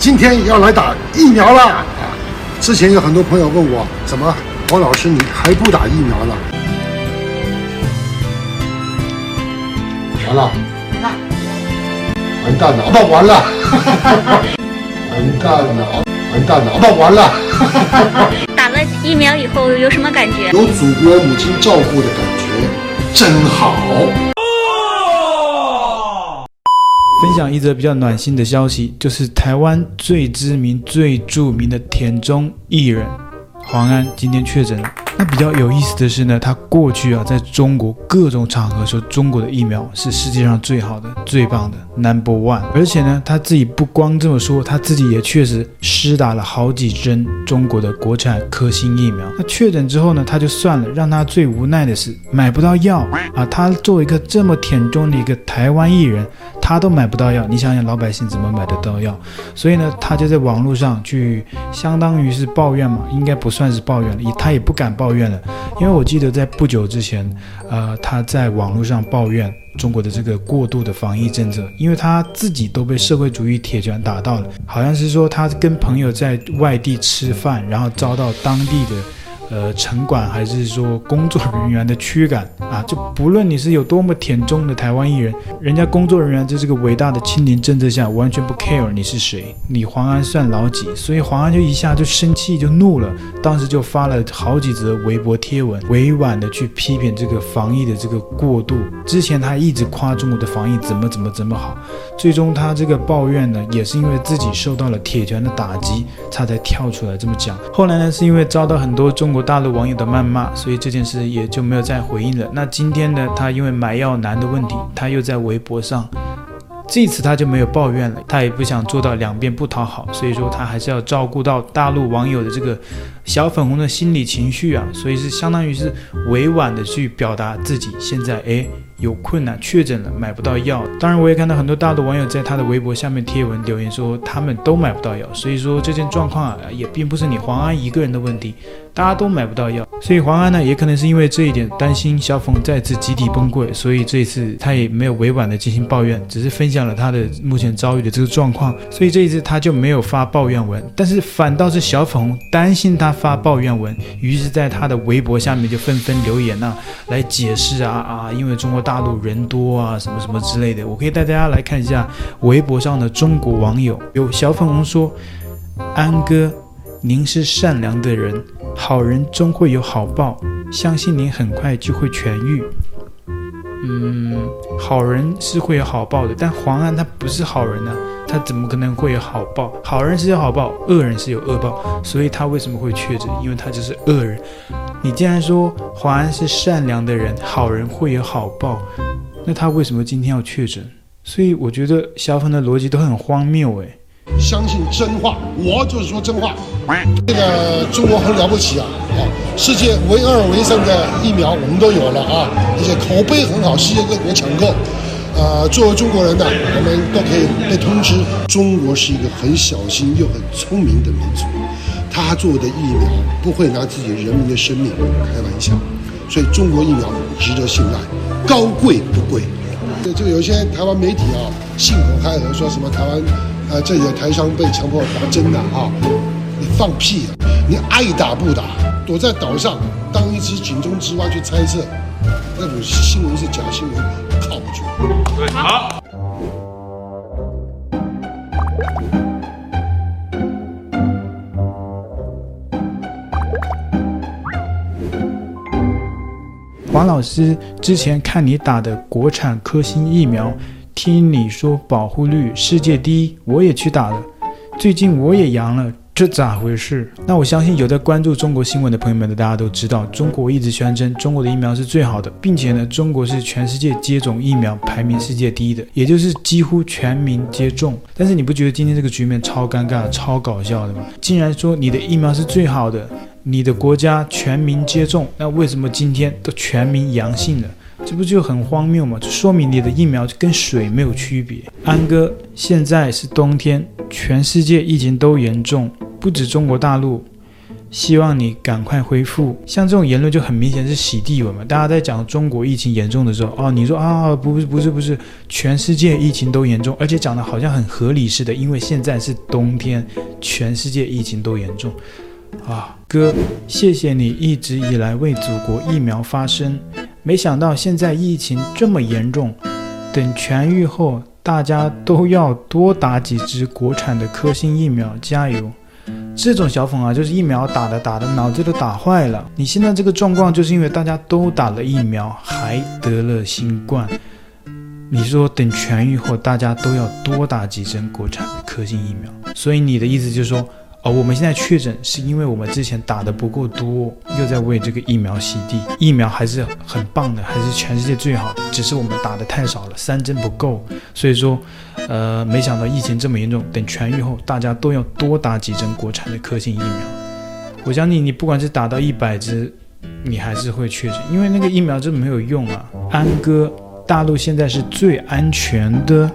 今天要来打疫苗了啊！之前有很多朋友问我，怎么黄老师你还不打疫苗了？完了，完蛋了，不完了，完蛋了，完蛋了，不完了。打了疫苗以后有什么感觉？有祖国母亲照顾的感觉，真好。分享一则比较暖心的消息，就是台湾最知名、最著名的田中艺人黄安今天确诊了。那比较有意思的是呢，他过去啊，在中国各种场合说中国的疫苗是世界上最好的、最棒的 Number One。而且呢，他自己不光这么说，他自己也确实施打了好几针中国的国产科兴疫苗。那确诊之后呢，他就算了，让他最无奈的是买不到药啊。他作为一个这么田中的一个台湾艺人，他都买不到药，你想想老百姓怎么买得到药？所以呢，他就在网络上去，相当于是抱怨嘛，应该不算是抱怨了，他也不敢抱怨。抱怨了，因为我记得在不久之前，呃，他在网络上抱怨中国的这个过度的防疫政策，因为他自己都被社会主义铁拳打到了，好像是说他跟朋友在外地吃饭，然后遭到当地的。呃，城管还是说工作人员的驱赶啊，就不论你是有多么田中的台湾艺人，人家工作人员在这个伟大的清零政策下，完全不 care 你是谁，你黄安算老几？所以黄安就一下就生气就怒了，当时就发了好几则微博贴文，委婉的去批评这个防疫的这个过度。之前他一直夸中国的防疫怎么怎么怎么好，最终他这个抱怨呢，也是因为自己受到了铁拳的打击，他才跳出来这么讲。后来呢，是因为遭到很多中国。大陆网友的谩骂，所以这件事也就没有再回应了。那今天呢，他因为买药难的问题，他又在微博上，这次他就没有抱怨了，他也不想做到两边不讨好，所以说他还是要照顾到大陆网友的这个小粉红的心理情绪啊，所以是相当于是委婉的去表达自己现在诶。有困难确诊了，买不到药。当然，我也看到很多大陆网友在他的微博下面贴文留言说，他们都买不到药。所以说这件状况啊，也并不是你黄安一个人的问题，大家都买不到药。所以黄安呢，也可能是因为这一点担心小粉再次集体崩溃，所以这一次他也没有委婉的进行抱怨，只是分享了他的目前遭遇的这个状况。所以这一次他就没有发抱怨文，但是反倒是小粉担心他发抱怨文，于是在他的微博下面就纷纷留言呐、啊，来解释啊啊，因为中国大。大陆人多啊，什么什么之类的，我可以带大家来看一下微博上的中国网友。有小粉红说：“安哥，您是善良的人，好人终会有好报，相信您很快就会痊愈。”嗯，好人是会有好报的，但黄安他不是好人呢、啊，他怎么可能会有好报？好人是有好报，恶人是有恶报，所以他为什么会确诊？因为他就是恶人。你既然说华安是善良的人，好人会有好报，那他为什么今天要确诊？所以我觉得小粉的逻辑都很荒谬哎。相信真话，我就是说真话。这个中国很了不起啊！啊，世界唯二唯三的疫苗我们都有了啊，而且口碑很好，世界各国抢购。呃，作为中国人呢，我们都可以被通知，中国是一个很小心又很聪明的民族。他做的疫苗不会拿自己人民的生命开玩笑，所以中国疫苗值得信赖，高贵不贵。这就有些台湾媒体啊，信口开河说什么台湾，呃，这里的台商被强迫打针的啊，你放屁啊！你爱打不打，躲在岛上当一只井中之蛙去猜测，那种新闻是假新闻，对，好。王老师之前看你打的国产科兴疫苗，听你说保护率世界第一，我也去打了。最近我也阳了，这咋回事？那我相信有在关注中国新闻的朋友们，大家都知道，中国一直宣称中国的疫苗是最好的，并且呢，中国是全世界接种疫苗排名世界第一的，也就是几乎全民接种。但是你不觉得今天这个局面超尴尬、超搞笑的吗？竟然说你的疫苗是最好的。你的国家全民接种，那为什么今天都全民阳性了？这不就很荒谬吗？这说明你的疫苗跟水没有区别。安哥，现在是冬天，全世界疫情都严重，不止中国大陆，希望你赶快恢复。像这种言论就很明显是洗地文嘛。大家在讲中国疫情严重的时候，哦，你说啊，不是不是不是，全世界疫情都严重，而且讲的好像很合理似的，因为现在是冬天，全世界疫情都严重。啊，哥，谢谢你一直以来为祖国疫苗发声，没想到现在疫情这么严重，等痊愈后，大家都要多打几支国产的科兴疫苗，加油！这种小粉啊，就是疫苗打的打的脑子都打坏了。你现在这个状况，就是因为大家都打了疫苗，还得了新冠。你说等痊愈后，大家都要多打几针国产的科兴疫苗，所以你的意思就是说。哦，我们现在确诊是因为我们之前打的不够多，又在为这个疫苗洗地。疫苗还是很棒的，还是全世界最好的，只是我们打的太少了，三针不够。所以说，呃，没想到疫情这么严重，等痊愈后，大家都要多打几针国产的科兴疫苗。我相信你不管是打到一百支，你还是会确诊，因为那个疫苗真的没有用啊。安哥，大陆现在是最安全的，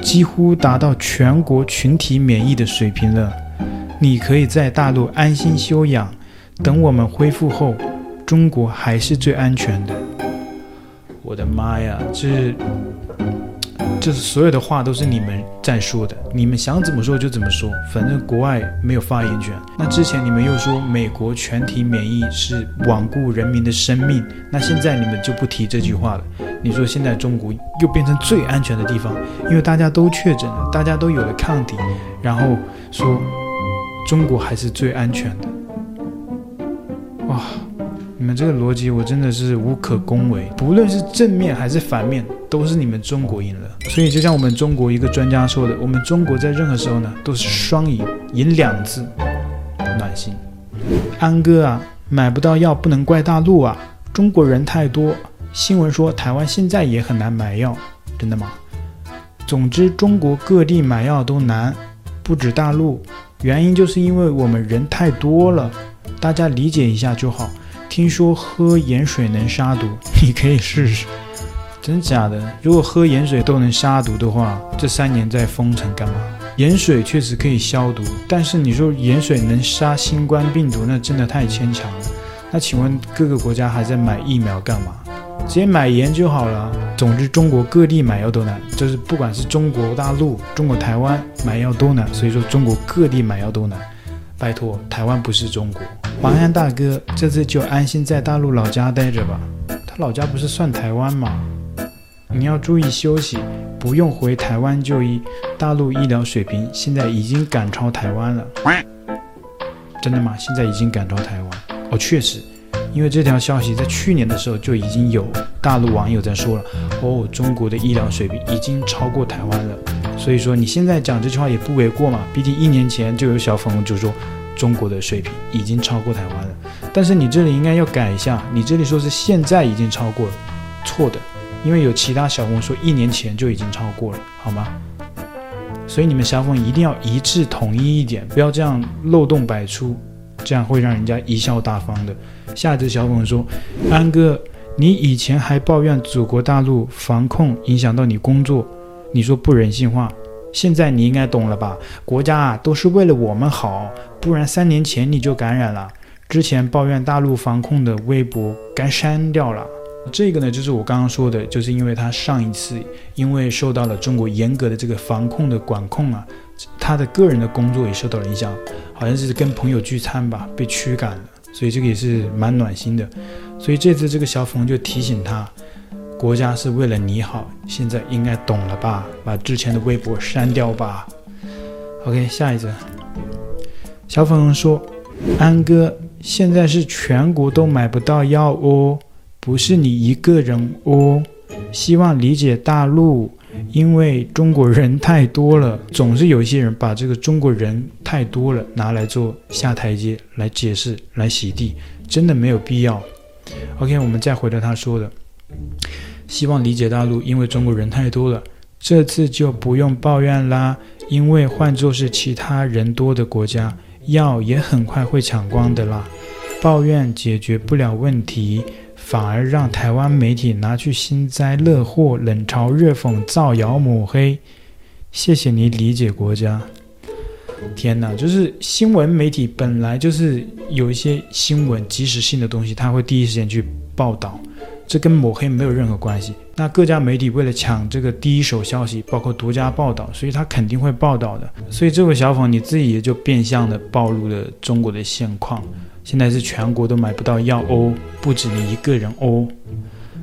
几乎达到全国群体免疫的水平了。你可以在大陆安心休养，等我们恢复后，中国还是最安全的。我的妈呀，这，这所有的话都是你们在说的，你们想怎么说就怎么说，反正国外没有发言权。那之前你们又说美国全体免疫是罔顾人民的生命，那现在你们就不提这句话了。你说现在中国又变成最安全的地方，因为大家都确诊了，大家都有了抗体，然后说。中国还是最安全的，哇！你们这个逻辑我真的是无可恭维，不论是正面还是反面，都是你们中国赢了。所以就像我们中国一个专家说的，我们中国在任何时候呢都是双赢，赢两次，暖心。安哥啊，买不到药不能怪大陆啊，中国人太多。新闻说台湾现在也很难买药，真的吗？总之，中国各地买药都难，不止大陆。原因就是因为我们人太多了，大家理解一下就好。听说喝盐水能杀毒，你可以试试。真假的？如果喝盐水都能杀毒的话，这三年在封城干嘛？盐水确实可以消毒，但是你说盐水能杀新冠病毒，那真的太牵强了。那请问各个国家还在买疫苗干嘛？直接买盐就好了。总之，中国各地买药都难，就是不管是中国大陆、中国台湾买药都难。所以说，中国各地买药都难。拜托，台湾不是中国。黄安大哥，这次就安心在大陆老家待着吧。他老家不是算台湾吗？你要注意休息，不用回台湾就医。大陆医疗水平现在已经赶超台湾了。真的吗？现在已经赶超台湾？哦，确实。因为这条消息在去年的时候就已经有大陆网友在说了，哦，中国的医疗水平已经超过台湾了，所以说你现在讲这句话也不为过嘛。毕竟一年前就有小粉红就说中国的水平已经超过台湾了，但是你这里应该要改一下，你这里说是现在已经超过了，错的，因为有其他小红说一年前就已经超过了，好吗？所以你们小粉一定要一致统一一点，不要这样漏洞百出。这样会让人家贻笑大方的。下一只小粉说：“安哥，你以前还抱怨祖国大陆防控影响到你工作，你说不人性化。现在你应该懂了吧？国家啊都是为了我们好，不然三年前你就感染了。之前抱怨大陆防控的微博该删掉了。这个呢，就是我刚刚说的，就是因为他上一次因为受到了中国严格的这个防控的管控啊。”他的个人的工作也受到了影响，好像是跟朋友聚餐吧，被驱赶了，所以这个也是蛮暖心的。所以这次这个小粉就提醒他，国家是为了你好，现在应该懂了吧？把之前的微博删掉吧。OK，下一则，小粉说：“安哥，现在是全国都买不到药哦，不是你一个人哦，希望理解大陆。”因为中国人太多了，总是有一些人把这个中国人太多了拿来做下台阶来解释、来洗地，真的没有必要。OK，我们再回到他说的，希望理解大陆，因为中国人太多了，这次就不用抱怨啦。因为换作是其他人多的国家，药也很快会抢光的啦，抱怨解决不了问题。反而让台湾媒体拿去幸灾乐祸、冷嘲热讽、造谣抹黑。谢谢你理解国家。天哪，就是新闻媒体本来就是有一些新闻及时性的东西，他会第一时间去报道，这跟抹黑没有任何关系。那各家媒体为了抢这个第一手消息，包括独家报道，所以他肯定会报道的。所以这位小粉你自己也就变相的暴露了中国的现况。现在是全国都买不到药哦，不止你一个人哦。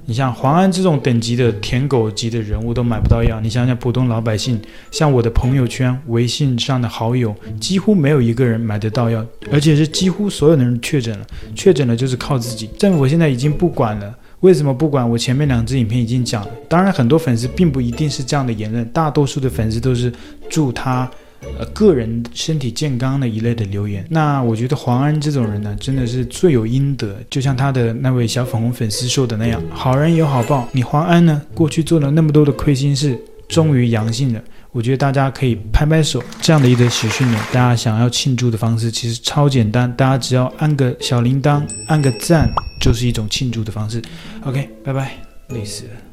你像黄安这种等级的舔狗级的人物都买不到药，你想想普通老百姓，像我的朋友圈、微信上的好友，几乎没有一个人买得到药，而且是几乎所有的人确诊了，确诊了就是靠自己。政府现在已经不管了，为什么不管？我前面两支影片已经讲了，当然很多粉丝并不一定是这样的言论，大多数的粉丝都是祝他。呃，个人身体健康的一类的留言，那我觉得黄安这种人呢，真的是罪有应得，就像他的那位小粉红粉丝说的那样，好人有好报。你黄安呢，过去做了那么多的亏心事，终于阳性了，我觉得大家可以拍拍手。这样的一则喜讯呢，大家想要庆祝的方式其实超简单，大家只要按个小铃铛，按个赞，就是一种庆祝的方式。OK，拜拜，累死了。